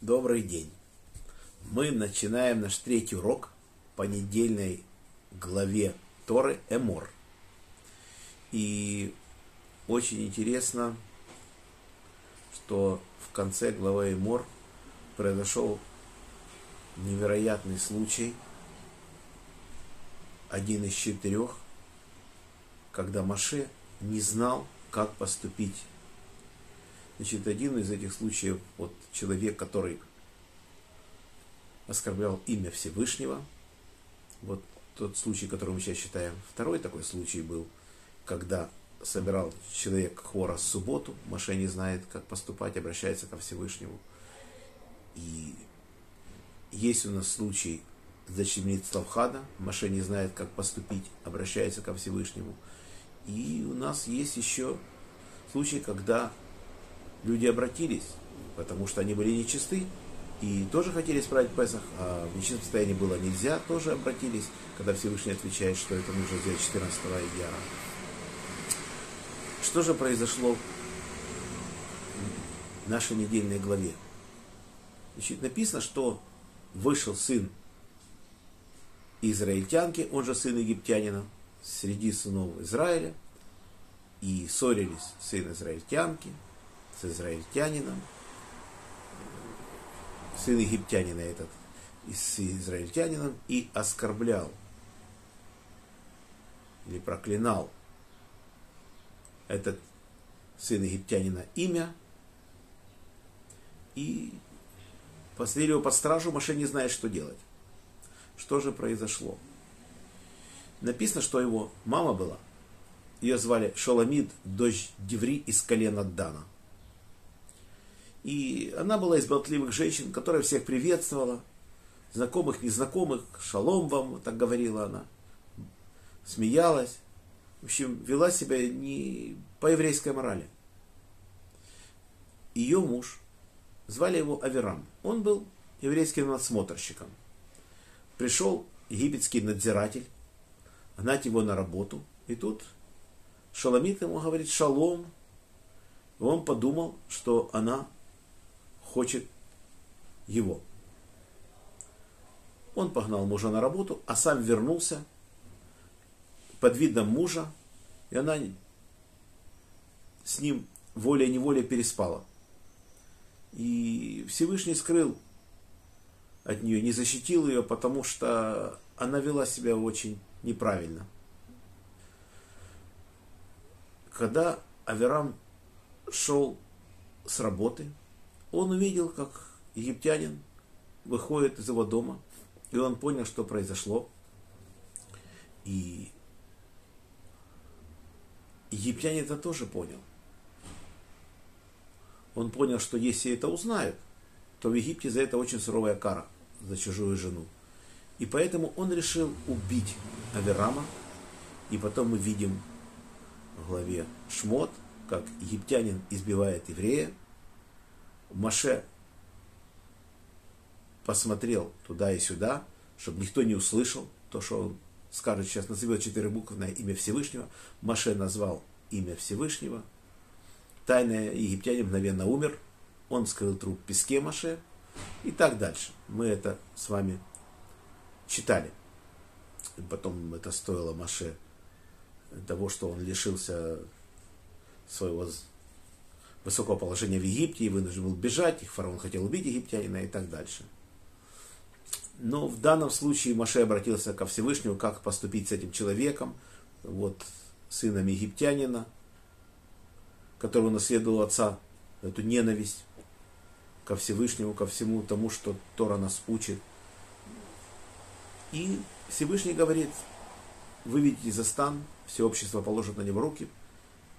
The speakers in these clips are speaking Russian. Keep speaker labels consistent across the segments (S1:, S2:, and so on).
S1: Добрый день. Мы начинаем наш третий урок по недельной главе Торы Эмор. И очень интересно, что в конце главы Эмор произошел невероятный случай, один из четырех, когда Маше не знал, как поступить Значит, один из этих случаев, вот человек, который оскорблял имя Всевышнего, вот тот случай, который мы сейчас считаем. Второй такой случай был, когда собирал человек хора в субботу, Маше не знает, как поступать, обращается ко Всевышнему. И есть у нас случай дочерьми Славхада, Маше не знает, как поступить, обращается ко Всевышнему. И у нас есть еще случай, когда люди обратились, потому что они были нечисты, и тоже хотели исправить Песах, а в нечистом состоянии было нельзя, тоже обратились, когда Всевышний отвечает, что это нужно сделать 14 яра. Что же произошло в нашей недельной главе? Значит, написано, что вышел сын израильтянки, он же сын египтянина, среди сынов Израиля, и ссорились сын израильтянки – с израильтянином, сын египтянина этот, с израильтянином, и оскорблял или проклинал этот сын египтянина имя, и посадили его под стражу, Маше не знает, что делать. Что же произошло? Написано, что его мама была. Ее звали Шоламид, дочь Деври из колена Дана. И она была из болтливых женщин, которая всех приветствовала, знакомых, незнакомых, шалом вам, так говорила она, смеялась. В общем, вела себя не по еврейской морали. Ее муж, звали его Аверам, он был еврейским надсмотрщиком. Пришел египетский надзиратель, гнать его на работу, и тут Шаламит ему говорит шалом. И он подумал, что она хочет его. Он погнал мужа на работу, а сам вернулся под видом мужа, и она с ним волей-неволей переспала. И Всевышний скрыл от нее, не защитил ее, потому что она вела себя очень неправильно. Когда Аверам шел с работы, он увидел, как египтянин выходит из его дома, и он понял, что произошло. И египтянин это тоже понял. Он понял, что если это узнают, то в Египте за это очень суровая кара за чужую жену. И поэтому он решил убить Аверама. И потом мы видим в главе Шмот, как египтянин избивает еврея, Маше посмотрел туда и сюда, чтобы никто не услышал то, что он скажет сейчас, назовет четыре буквы на имя Всевышнего. Маше назвал имя Всевышнего. Тайный египтянин мгновенно умер. Он скрыл труп в песке Маше. И так дальше. Мы это с вами читали. И потом это стоило Маше того, что он лишился своего высокого положения в Египте и вынужден был бежать, их фараон хотел убить египтянина и так дальше. Но в данном случае Маше обратился ко Всевышнему, как поступить с этим человеком, вот сыном египтянина, который унаследовал отца, эту ненависть ко Всевышнему, ко всему тому, что Тора нас учит. И Всевышний говорит, выведите за стан, все общество положит на него руки,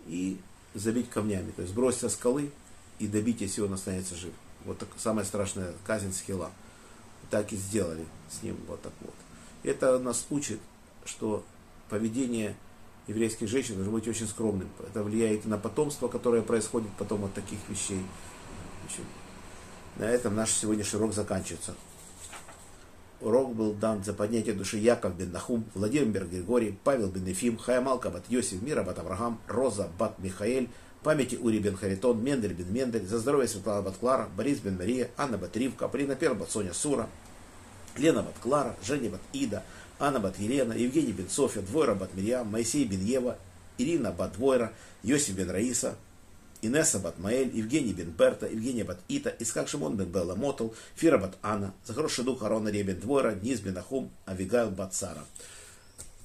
S1: и забить камнями, то есть бросить со скалы и добить, если он останется жив. Вот так, самая страшная казнь скилла. Так и сделали с ним вот так вот. Это нас учит, что поведение еврейских женщин должно быть очень скромным. Это влияет на потомство, которое происходит потом от таких вещей. общем, на этом наш сегодняшний урок заканчивается. Урок был дан за поднятие души Яков бен Нахум, Владимир Григорий, Павел бен Ефим, Хаямал Кабат Йосиф, Мира бат Авраам, Роза бат Михаэль, памяти Ури бен Харитон, Мендель бен Мендель, за здоровье Светлана Батклара, Борис бен Мария, Анна Батривка, Полина Пер Бат Соня Сура, Лена Бат Клара, Женя Бат Ида, Анна Бат Елена, Евгений бен Софья, Двойра Бат Мирьям, Моисей бен Ева, Ирина Бат Двойра, Йосиф бен Раиса, Инесса бат Маэль, Евгений бен Берта, Евгения бат Ита, Искак Шимон бен Белла Мотл, Фира бат Анна, за хороший дух Арона Ребен Двойра, Низ бен Ахум, Авигайл бат Сара.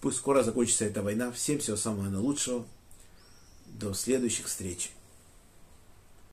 S1: Пусть скоро закончится эта война. Всем всего самого наилучшего. До следующих встреч.